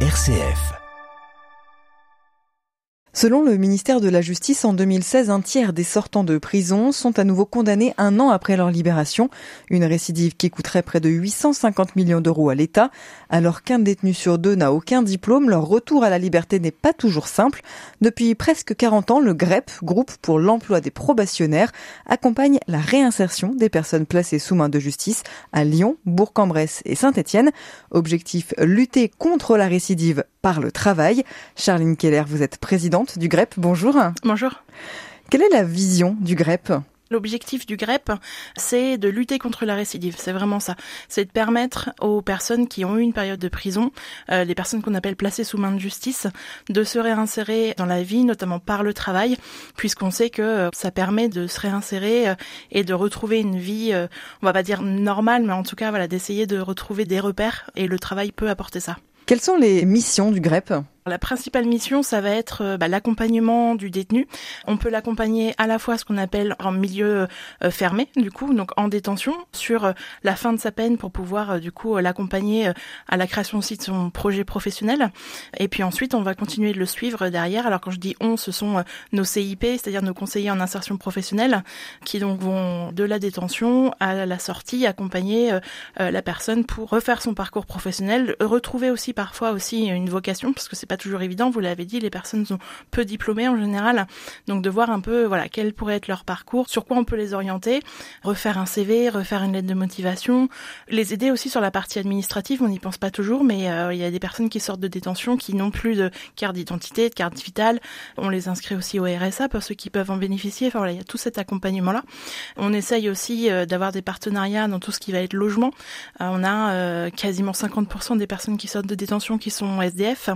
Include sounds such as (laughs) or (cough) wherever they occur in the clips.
RCF. Selon le ministère de la Justice, en 2016, un tiers des sortants de prison sont à nouveau condamnés un an après leur libération. Une récidive qui coûterait près de 850 millions d'euros à l'État. Alors qu'un détenu sur deux n'a aucun diplôme, leur retour à la liberté n'est pas toujours simple. Depuis presque 40 ans, le GREP, Groupe pour l'emploi des probationnaires, accompagne la réinsertion des personnes placées sous main de justice à Lyon, Bourg-en-Bresse et Saint-Étienne. Objectif, lutter contre la récidive par le travail. Charline Keller, vous êtes présidente du GREP. Bonjour. Bonjour. Quelle est la vision du GREP? L'objectif du GREP, c'est de lutter contre la récidive. C'est vraiment ça. C'est de permettre aux personnes qui ont eu une période de prison, euh, les personnes qu'on appelle placées sous main de justice, de se réinsérer dans la vie, notamment par le travail, puisqu'on sait que euh, ça permet de se réinsérer euh, et de retrouver une vie, on va pas dire normale, mais en tout cas, voilà, d'essayer de retrouver des repères. Et le travail peut apporter ça. Quelles sont les missions du GREP? La principale mission, ça va être euh, bah, l'accompagnement du détenu. On peut l'accompagner à la fois ce qu'on appelle en milieu euh, fermé, du coup, donc en détention, sur euh, la fin de sa peine pour pouvoir du coup l'accompagner à la création aussi de son projet professionnel. Et puis ensuite, on va continuer de le suivre derrière. Alors quand je dis on, ce sont nos CIP, c'est-à-dire nos conseillers en insertion professionnelle, qui donc vont de la détention à la sortie accompagner la personne pour refaire son parcours professionnel, retrouver aussi parfois aussi une vocation, parce que c'est pas toujours évident. Vous l'avez dit, les personnes sont peu diplômées en général, donc de voir un peu voilà quel pourrait être leur parcours, sur quoi on peut les orienter, refaire un CV, refaire une lettre de motivation, les aider aussi sur la partie administrative. On n'y pense pas toujours, mais euh, il y a des personnes qui sortent de détention qui n'ont plus de carte d'identité, de carte vitale. On les inscrit aussi au RSA pour ceux qui peuvent en bénéficier. Enfin voilà, il y a tout cet accompagnement là. On essaye aussi euh, d'avoir des partenariats dans tout ce qui va être logement. Euh, on a quasiment 50% des personnes qui sortent de détention qui sont SDF.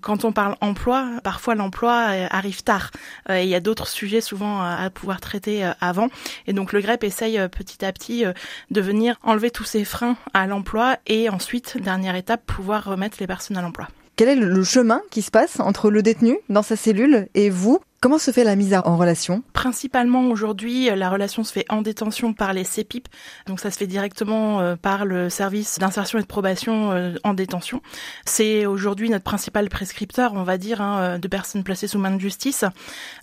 Quand on parle emploi, parfois l'emploi euh, arrive tard. Euh, il y a d'autres sujets souvent à pouvoir traiter euh, avant. Et donc le GREP essaye petit à petit de venir enlever tous ces freins à l'emploi et ensuite, dernière étape, pouvoir remettre les personnes à l'emploi. Quel est le chemin qui se passe entre le détenu dans sa cellule et vous Comment se fait la mise en relation? Principalement aujourd'hui, la relation se fait en détention par les CEPIP, donc ça se fait directement euh, par le service d'insertion et de probation euh, en détention. C'est aujourd'hui notre principal prescripteur, on va dire, hein, euh, de personnes placées sous main de justice.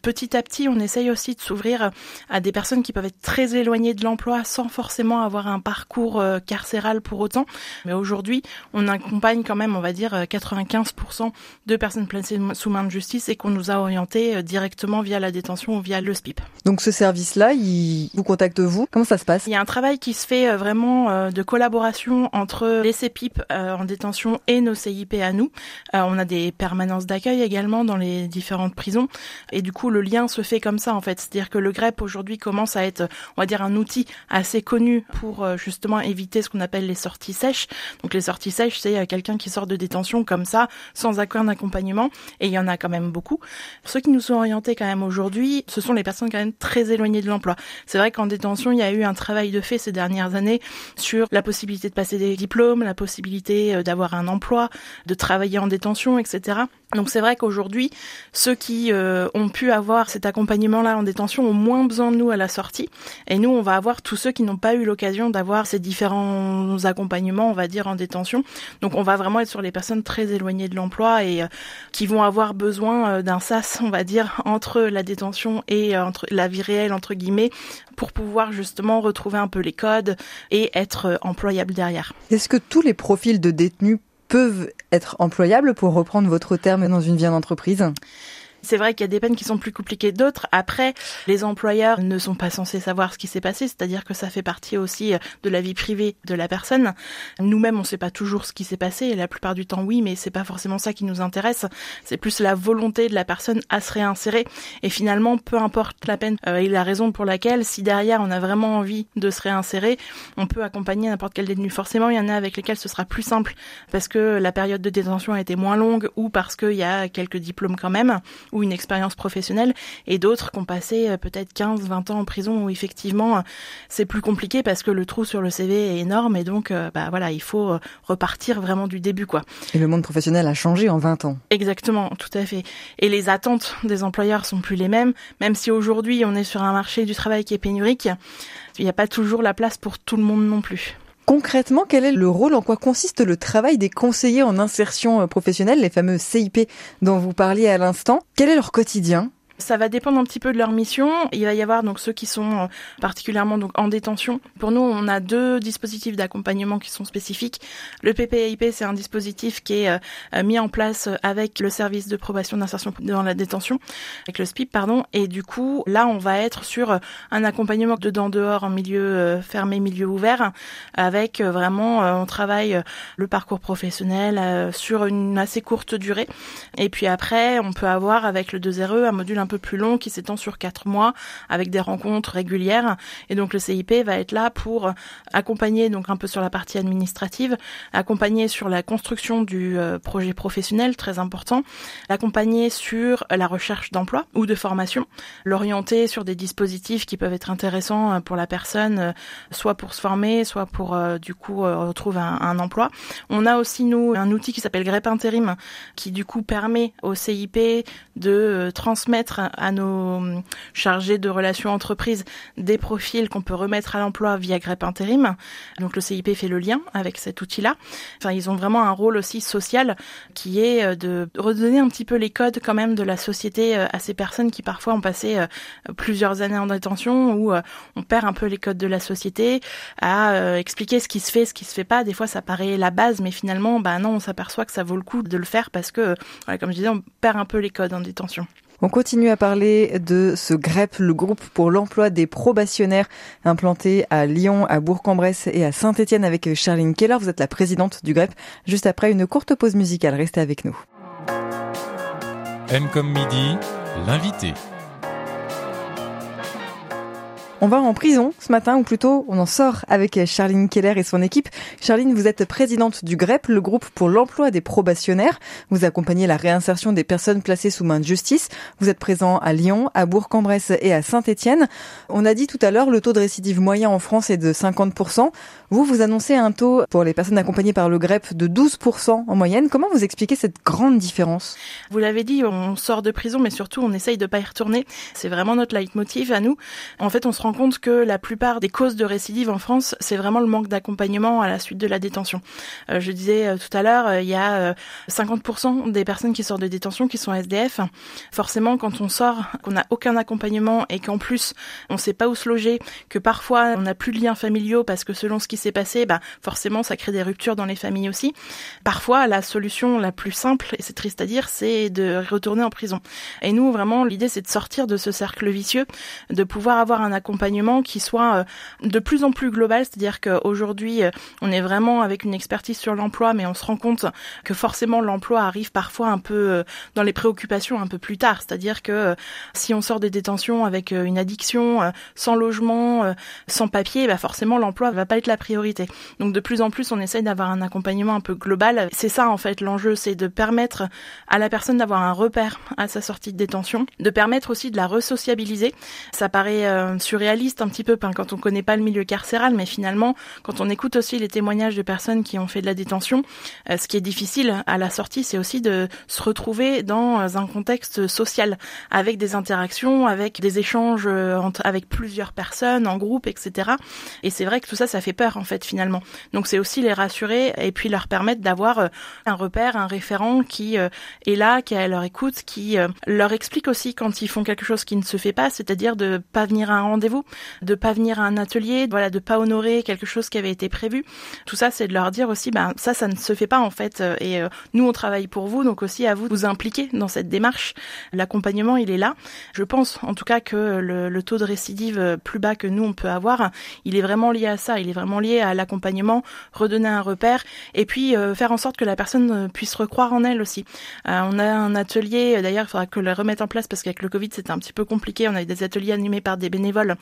Petit à petit, on essaye aussi de s'ouvrir à des personnes qui peuvent être très éloignées de l'emploi sans forcément avoir un parcours carcéral pour autant. Mais aujourd'hui, on accompagne quand même, on va dire, 95% de personnes placées sous main de justice et qu'on nous a orientés directement directement via la détention ou via le SPIP. Donc ce service-là, il vous contacte vous Comment ça se passe? Il y a un travail qui se fait euh, vraiment euh, de collaboration entre les CPIP euh, en détention et nos CIP à nous. On a des permanences d'accueil également dans les différentes prisons et du coup le lien se fait comme ça en fait. C'est-à-dire que le GREP aujourd'hui commence à être, on va dire, un outil assez connu pour justement éviter ce qu'on appelle les sorties sèches. Donc les sorties sèches, c'est quelqu'un qui sort de détention comme ça, sans accord d'accompagnement, et il y en a quand même beaucoup. Ceux qui nous sont orientés quand même aujourd'hui, ce sont les personnes quand même très éloignées de l'emploi. C'est vrai qu'en détention, il y a eu un travail de fait ces dernières années sur la possibilité de passer des diplômes, la possibilité euh, d'avoir un emploi, de travailler en détention, etc. Donc c'est vrai qu'aujourd'hui, ceux qui euh, ont pu avoir cet accompagnement-là en détention ont moins besoin de nous à la sortie. Et nous, on va avoir tous ceux qui n'ont pas eu l'occasion d'avoir ces différents accompagnements, on va dire, en détention. Donc on va vraiment être sur les personnes très éloignées de l'emploi et euh, qui vont avoir besoin d'un sas, on va dire, entre la détention et euh, entre la vie réelle entre guillemets pour pouvoir justement retrouver un peu les codes et être euh, employable derrière. Est-ce que tous les profils de détenus peuvent être employables pour reprendre votre terme dans une vie en entreprise? C'est vrai qu'il y a des peines qui sont plus compliquées que d'autres. Après, les employeurs ne sont pas censés savoir ce qui s'est passé, c'est-à-dire que ça fait partie aussi euh, de la vie privée de la personne. Nous-mêmes, on ne sait pas toujours ce qui s'est passé, la plupart du temps, oui, mais c'est pas forcément ça qui nous intéresse. C'est plus la volonté de la personne à se réinsérer. Et finalement, peu importe la peine euh, et la raison pour laquelle, si derrière on a vraiment envie de se réinsérer, on peut accompagner n'importe quel détenu. Forcément, il y en a avec lesquels ce sera plus simple parce que la période de détention a été moins longue ou parce qu'il y a quelques diplômes quand même ou une expérience professionnelle, et d'autres qui ont passé euh, peut-être 15, 20 ans en prison où effectivement euh, c'est plus compliqué parce que le trou sur le CV est énorme et donc euh, bah voilà, il faut repartir vraiment du début quoi. Et le monde professionnel a changé en 20 ans. Exactement, tout à fait. Et les attentes des employeurs sont plus les mêmes, même si aujourd'hui on est sur un marché du travail qui est pénurique, il n'y a pas toujours la place pour tout le monde non plus. Concrètement, quel est le rôle, en quoi consiste le travail des conseillers en insertion professionnelle, les fameux CIP dont vous parliez à l'instant? Quel est leur quotidien? Ça va dépendre un petit peu de leur mission. Il va y avoir donc ceux qui sont euh, particulièrement donc en détention. Pour nous, on a deux dispositifs d'accompagnement qui sont spécifiques. Le PPIP, c'est un dispositif qui est euh, mis en place avec le service de probation d'insertion dans la détention, avec le SPIP, pardon. Et du coup, là, on va être sur un accompagnement dedans dehors en milieu euh, fermé, milieu ouvert, avec vraiment, on travaille le parcours professionnel sur une assez courte durée. Et puis après, on peut avoir avec le 2RE un module un peu plus long qui s'étend sur quatre mois avec des rencontres régulières. Et donc le CIP va être là pour accompagner donc un peu sur la partie administrative, accompagner sur la construction du euh, projet professionnel très important, l'accompagner sur la recherche d'emploi ou de formation, l'orienter sur des dispositifs qui peuvent être intéressants euh, pour la personne, euh, soit pour se former, soit pour du coup retrouver un, un, emploi. On a aussi nous un outil qui s'appelle GREP Intérim qui du coup permet au CIP de transmettre à nos chargés de relations entreprises des profils qu'on peut remettre à l'emploi via GREP Intérim. Donc le CIP fait le lien avec cet outil-là. Enfin, ils ont vraiment un rôle aussi social qui est euh, de redonner un petit peu les codes quand même de la société euh, à ces personnes qui parfois ont passé euh, plusieurs années en détention où on perd un peu les codes de la société, à expliquer ce qui se fait, ce qui se fait pas. Des fois, ça paraît la base, mais finalement, bah non, on s'aperçoit que ça vaut le coup de le faire parce que, comme je disais, on perd un peu les codes en détention. On continue à parler de ce GREP, le groupe pour l'emploi des probationnaires implanté à Lyon, à Bourg-en-Bresse et à Saint-Etienne avec Charline Keller. Vous êtes la présidente du GREP. Juste après une courte pause musicale, restez avec nous. M comme midi, l'invité. On va en prison ce matin, ou plutôt on en sort avec Charline Keller et son équipe. Charline, vous êtes présidente du GREP, le groupe pour l'emploi des probationnaires. Vous accompagnez la réinsertion des personnes placées sous main de justice. Vous êtes présent à Lyon, à Bourg-en-Bresse et à Saint-Étienne. On a dit tout à l'heure, le taux de récidive moyen en France est de 50%. Vous, vous annoncez un taux pour les personnes accompagnées par le GREP de 12% en moyenne. Comment vous expliquez cette grande différence? Vous l'avez dit, on sort de prison, mais surtout on essaye de pas y retourner. C'est vraiment notre leitmotiv à nous. En fait, on se rend compte que la plupart des causes de récidive en France, c'est vraiment le manque d'accompagnement à la suite de la détention. Euh, je disais euh, tout à l'heure, euh, il y a 50% des personnes qui sortent de détention qui sont SDF. Forcément, quand on sort, qu'on n'a aucun accompagnement et qu'en plus on sait pas où se loger, que parfois on n'a plus de liens familiaux parce que selon ce qui s'est passé, bah forcément ça crée des ruptures dans les familles aussi. Parfois, la solution la plus simple, et c'est triste à dire, c'est de retourner en prison. Et nous, vraiment, l'idée c'est de sortir de ce cercle vicieux, de pouvoir avoir un accompagnement qui soit euh, de plus en plus global, c'est-à-dire qu'aujourd'hui, euh, on est vraiment avec une expertise sur l'emploi, mais on se rend compte que forcément l'emploi arrive parfois un peu euh, dans les préoccupations un peu plus tard, c'est-à-dire que si on sort des détentions avec une addiction, sans logement, sans papier, bah forcément l'emploi va pas être la Donc de plus en plus, on essaye d'avoir un accompagnement un peu global. C'est ça en fait l'enjeu, c'est de permettre à la personne d'avoir un repère à sa sortie de détention, de permettre aussi de la resociabiliser. Ça paraît surréaliste un petit peu quand on connaît pas le milieu carcéral, mais finalement, quand on écoute aussi les témoignages de personnes qui ont fait de la détention, euh, ce qui est difficile à la sortie, c'est aussi de se retrouver dans un contexte social, avec des interactions, avec des échanges euh, avec plusieurs personnes, en groupe, etc. Et c'est vrai que tout ça, ça fait peur en fait finalement. Donc c'est aussi les rassurer et puis leur permettre d'avoir euh, un repère, un référent qui est là, qui est à leur écoute, qui leur explique aussi quand ils font quelque chose qui ne se fait pas, c'est-à-dire de pas venir à un rendez-vous, de pas venir à un atelier, voilà, de pas honorer quelque chose qui avait été prévu. Tout ça, c'est de leur dire aussi, ben ça, ça ne se fait pas en fait. Euh, et euh, nous, on travaille pour vous, donc aussi à vous de vous impliquer dans cette démarche. L'accompagnement, il est là. Je pense, en tout cas, que le, taux de récidive euh, plus bas que nous on peut avoir, il est vraiment lié à ça. Il est vraiment lié à l'accompagnement, redonner un repère, et puis faire en sorte que la personne puisse recroire en elle aussi. on a un atelier, d'ailleurs, il faudra que le remettre en place parce qu'avec le Covid, c'était un petit peu compliqué. On a eu des ateliers animés par des bénévoles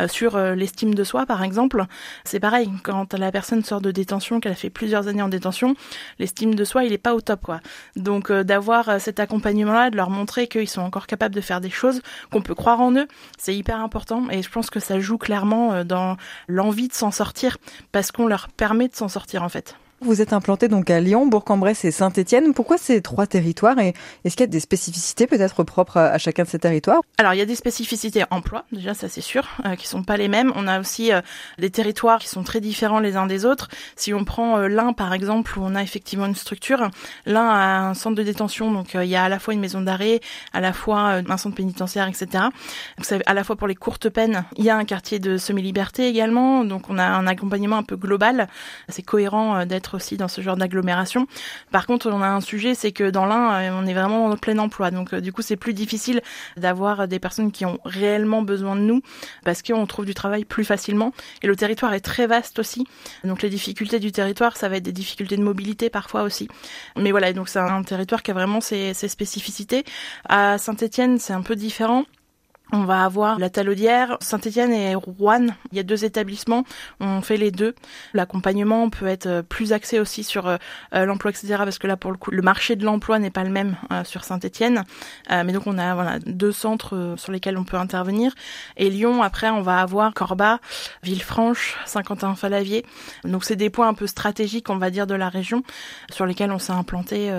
euh, sur euh, l'estime de soi, par exemple, c'est pareil. Quand la personne sort de détention, qu'elle a fait plusieurs années en détention, l'estime de soi, il est pas au top, quoi. Donc euh, d'avoir cet accompagnement-là, de leur montrer qu'ils sont encore capables de faire des choses, qu'on peut croire en eux, c'est hyper important. Et je pense que ça joue clairement dans l'envie de s'en sortir, parce qu'on leur permet de s'en sortir, en fait. Vous êtes implanté donc à Lyon, Bourg-en-Bresse et Saint-Étienne. Pourquoi ces trois territoires et est-ce qu'il y a des spécificités peut-être propres à chacun de ces territoires? Alors il y a des spécificités emploi, déjà ça c'est sûr, euh, qui sont pas les mêmes. On a aussi euh, des territoires qui sont très différents les uns des autres. Si on prend euh, l'un par exemple où on a effectivement une structure, l'un a un centre de détention, donc euh, il y a à la fois une maison d'arrêt, à la fois un centre pénitentiaire, etc. Donc c'est à la fois pour les courtes peines. Il y a un quartier de semi-liberté également, donc on a un accompagnement un peu global. C'est cohérent d'être aussi dans ce genre d'agglomération. Par contre, on a un sujet, c'est que dans l'un, euh, on est vraiment en plein emploi. Donc, euh, du coup, c'est plus difficile d'avoir des personnes qui ont réellement besoin de nous parce qu'on trouve du travail plus facilement. Et le territoire est très vaste aussi. Donc, les difficultés du territoire, ça va être des difficultés de mobilité parfois aussi. Mais voilà, donc c'est un territoire qui a vraiment ses, ses spécificités. À Saint-Etienne, c'est un peu différent. On va avoir la Talaudière, Saint-Étienne et Rouen. Il y a deux établissements. On fait les deux. L'accompagnement peut être euh, plus axé aussi sur euh, euh, l'emploi, etc. Parce que là, pour le coup, le marché de l'emploi n'est pas le même sur Saint-Étienne. mais donc, on a voilà, deux centres sur lesquels on peut intervenir. Et Lyon, après, on va avoir Corba, Villefranche, Saint-Quentin-Falavier. Donc, c'est des points un peu stratégiques, on va dire, de la région sur lesquels on s'est implanté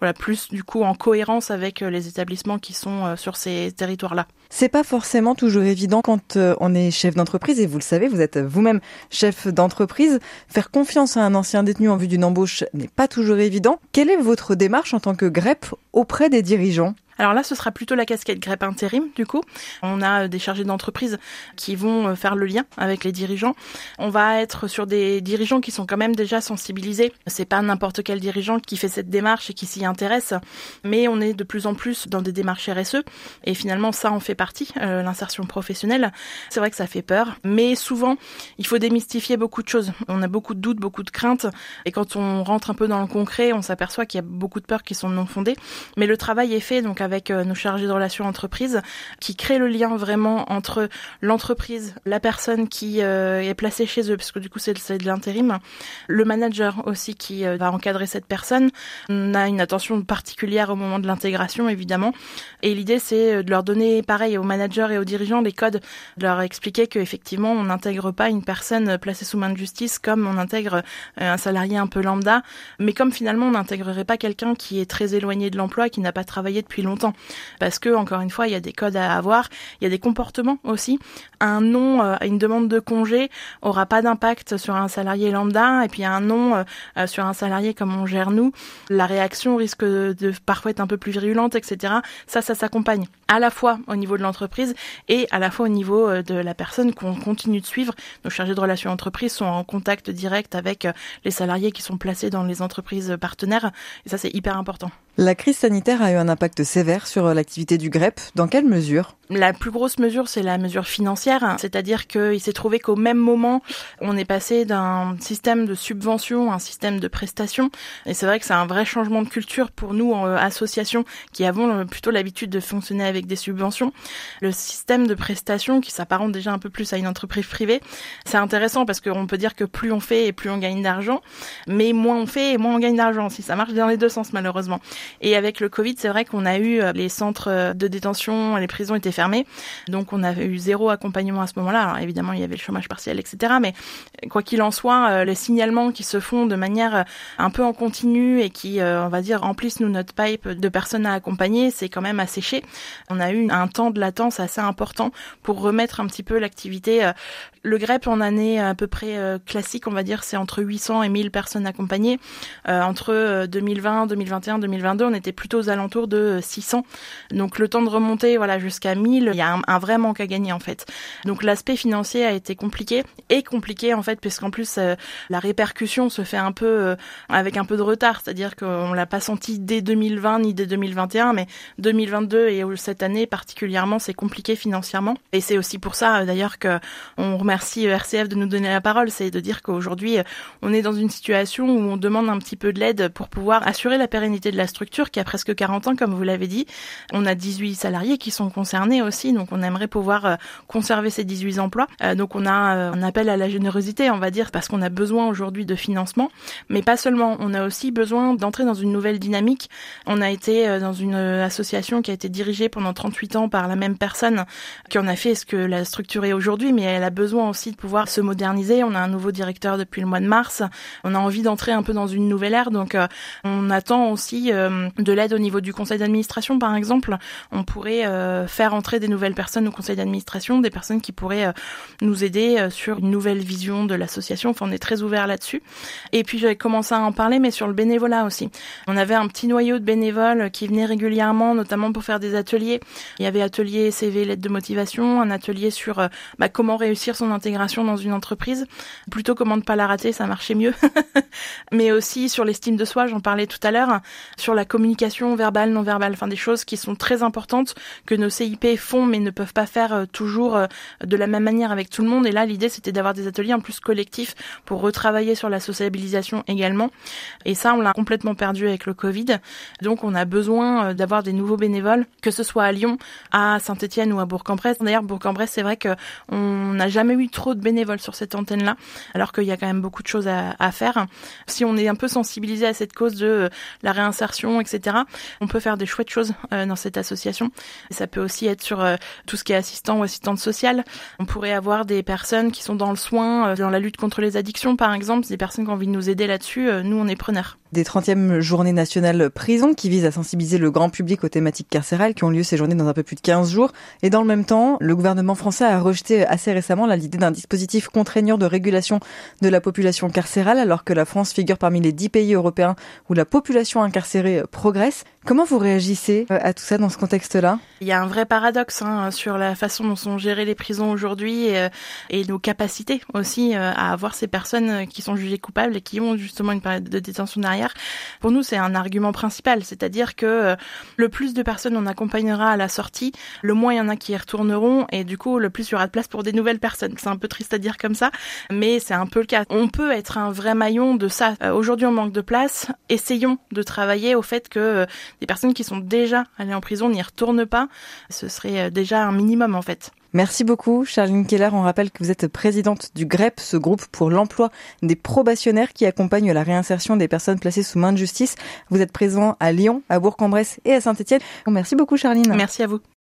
voilà, plus du coup en cohérence avec euh, les établissements qui sont euh, sur ces territoires-là. C'est pas forcément toujours évident quand euh, on est chef d'entreprise et vous le savez, vous êtes vous-même chef d'entreprise. Faire confiance à un ancien détenu en vue d'une embauche n'est pas toujours évident. Quelle est votre démarche en tant que GREP auprès des dirigeants? Alors là, ce sera plutôt la casquette GREP intérim, du coup. On a euh, des chargés d'entreprise qui vont euh, faire le lien avec les dirigeants. On va être sur des dirigeants qui sont quand même déjà sensibilisés. C'est pas n'importe quel dirigeant qui fait cette démarche et qui s'y intéresse, mais on est de plus en plus dans des démarches RSE et finalement ça en fait partie, euh, l'insertion professionnelle. C'est vrai que ça fait peur, mais souvent il faut démystifier beaucoup de choses. On a beaucoup de doutes, beaucoup de craintes et quand on rentre un peu dans le concret, on s'aperçoit qu'il y a beaucoup de peurs qui sont non fondées, mais le travail est fait donc avec euh, nos chargés de relations entreprises qui créent le lien vraiment entre l'entreprise, la personne qui euh, est placée chez eux, parce que du coup c'est de l'intérim, le manager aussi qui euh, va encadrer cette personne. On a une attention particulière au moment de l'intégration évidemment, et l'idée c'est de leur donner pareil aux managers et aux dirigeants les codes, de leur expliquer qu'effectivement on n'intègre pas une personne placée sous main de justice comme on intègre un salarié un peu lambda, mais comme finalement on n'intégrerait pas quelqu'un qui est très éloigné de l'emploi, qui n'a pas travaillé depuis longtemps parce que encore une fois, il y a des codes à avoir, il y a des comportements aussi. Un non à euh, une demande de congé aura pas d'impact sur un salarié lambda, et puis un non euh, euh, sur un salarié comme on gère nous, la réaction risque de parfois être un peu plus virulente, etc. Ça, ça s'accompagne à la fois au niveau de l'entreprise et à la fois au niveau de la personne qu'on continue de suivre. Nos chargés de relations entreprises sont en contact direct avec les salariés qui sont placés dans les entreprises partenaires, et ça c'est hyper important. La crise sanitaire a eu un impact sévère sur l'activité du GREP. Dans quelle mesure? La plus grosse mesure, c'est la mesure financière. C'est-à-dire qu'il s'est trouvé qu'au même moment, on est passé d'un système de subvention à un système de prestation. Et c'est vrai que c'est un vrai changement de culture pour nous, en euh, associations, qui avons euh, plutôt l'habitude de fonctionner avec des subventions. Le système de prestation, qui s'apparente déjà un peu plus à une entreprise privée, c'est intéressant parce qu'on peut dire que plus on fait et plus on gagne d'argent. Mais moins on fait et moins on gagne d'argent. Si ça marche dans les deux sens, malheureusement. Et avec le Covid, c'est vrai qu'on a eu euh, les centres euh, de détention, les prisons étaient fermés, donc on a eu zéro accompagnement à ce moment-là. Alors évidemment, il y avait le chômage partiel, etc. Mais quoi qu'il en soit, euh, les signalements qui se font de manière un peu en continu et qui, on va dire, remplissent nous notre pipe de personnes à accompagner, c'est quand même asséché. On a eu un temps de latence assez important pour remettre un petit peu l'activité. Le GREP en année à peu près classique, on va dire, c'est entre 800 et 1000 personnes accompagnées. entre 2020, 2021, 2022 on était plutôt aux alentours de 600. Donc le temps de remonter voilà jusqu'à 1000, il y a un, vrai manque à gagner en fait. Donc l'aspect financier a été compliqué et compliqué en fait puisqu'en plus euh, la répercussion se fait un peu euh, avec un peu de retard, c'est-à-dire qu'on l'a pas senti dès 2020 ni dès 2021 mais 2022 et cette année particulièrement c'est compliqué financièrement et c'est aussi pour ça d'ailleurs que on remercie RCF de nous donner la parole, c'est de dire qu'aujourd'hui on est dans une situation où on demande un petit peu de l'aide pour pouvoir assurer la pérennité de la structure qui a presque 40 ans, comme vous l'avez dit. On a 18 salariés qui sont concernés aussi, donc on aimerait pouvoir euh, conserver ces 18 emplois. Euh, donc on a euh, un appel à la générosité, on va dire, parce qu'on a besoin aujourd'hui de financement, mais pas seulement. On a aussi besoin d'entrer dans une nouvelle dynamique. On a été dans une association qui a été dirigée pendant pendant 38 ans par la même personne qui en a fait ce que la structure est aujourd'hui, mais elle a besoin aussi de pouvoir se moderniser. On a un nouveau directeur depuis le mois de mars. On a envie d'entrer un peu dans une nouvelle ère, donc euh, on attend aussi euh, de l'aide au niveau du conseil d'administration, par exemple. On pourrait euh, faire entrer des nouvelles personnes au conseil d'administration, des personnes qui pourraient nous aider sur une nouvelle vision de l'association. Enfin, on est très ouvert là-dessus. Et puis j'avais commencé à en parler, mais sur le bénévolat aussi. On avait un petit noyau de bénévoles qui venaient régulièrement, notamment pour faire des ateliers. Il y avait atelier CV, lettre de motivation, un atelier sur bah, comment réussir son intégration dans une entreprise, plutôt comment ne pas la rater, ça marchait mieux. (laughs) mais aussi sur l'estime de soi, j'en parlais tout à l'heure, sur la communication verbale, non verbale, enfin des choses qui sont très importantes que nos CIP font mais ne peuvent pas faire euh, toujours euh, de la même manière avec tout le monde. Et là, l'idée c'était d'avoir des ateliers en plus collectifs pour retravailler sur la sociabilisation également. Et ça, on l'a complètement perdu avec le Covid. Donc, on a besoin euh, d'avoir des nouveaux bénévoles, que ce soit à Lyon, à Saint-Etienne ou à Bourg-en-Bresse. D'ailleurs, Bourg-en-Bresse, c'est vrai que on n'a jamais eu trop de bénévoles sur cette antenne-là, alors qu'il y a quand même beaucoup de choses à, à faire. Si on est un peu sensibilisé à cette cause de euh, la réinsertion, etc., on peut faire des chouettes choses euh, dans cette association. ça peut aussi être sur euh, tout ce qui est assistant ou assistante sociale. On pourrait avoir des personnes qui sont dans le soin, dans la lutte contre les addictions, par exemple, des personnes qui ont envie de nous aider là-dessus. nous, on est preneurs des 30e journées nationales prison qui visent à sensibiliser le grand public aux thématiques carcérales qui ont lieu ces journées dans un peu plus de 15 jours. Et dans le même temps, le gouvernement français a rejeté assez récemment l'idée d'un dispositif contraignant de régulation de la population carcérale alors que la France figure parmi les 10 pays européens où la population incarcérée progresse. Comment vous réagissez euh, à tout ça dans ce contexte-là? Il y a un vrai paradoxe hein, sur la façon dont sont gérées les prisons aujourd'hui et, euh, et, nos capacités aussi euh, à avoir ces personnes qui sont jugées coupables et qui ont justement une période de détention derrière. Pour nous, c'est un argument principal, c'est-à-dire que le plus de personnes on accompagnera à la sortie, le moins il y en a qui y retourneront et du coup, le plus il y aura de place pour des nouvelles personnes. C'est un peu triste à dire comme ça, mais c'est un peu le cas. On peut être un vrai maillon de ça. aujourd'hui, on manque de place. Essayons de travailler au fait que des personnes qui sont déjà allées en prison n'y retournent pas. Ce serait euh, déjà un minimum en fait. Merci beaucoup, Charline Keller. On rappelle que vous êtes présidente du GREP, ce groupe pour l'emploi des probationnaires qui accompagne la réinsertion des personnes placées sous main de justice. Vous êtes présent à Lyon, à Bourg-en-Bresse et à Saint-Etienne. Merci beaucoup, Charline. Merci à vous.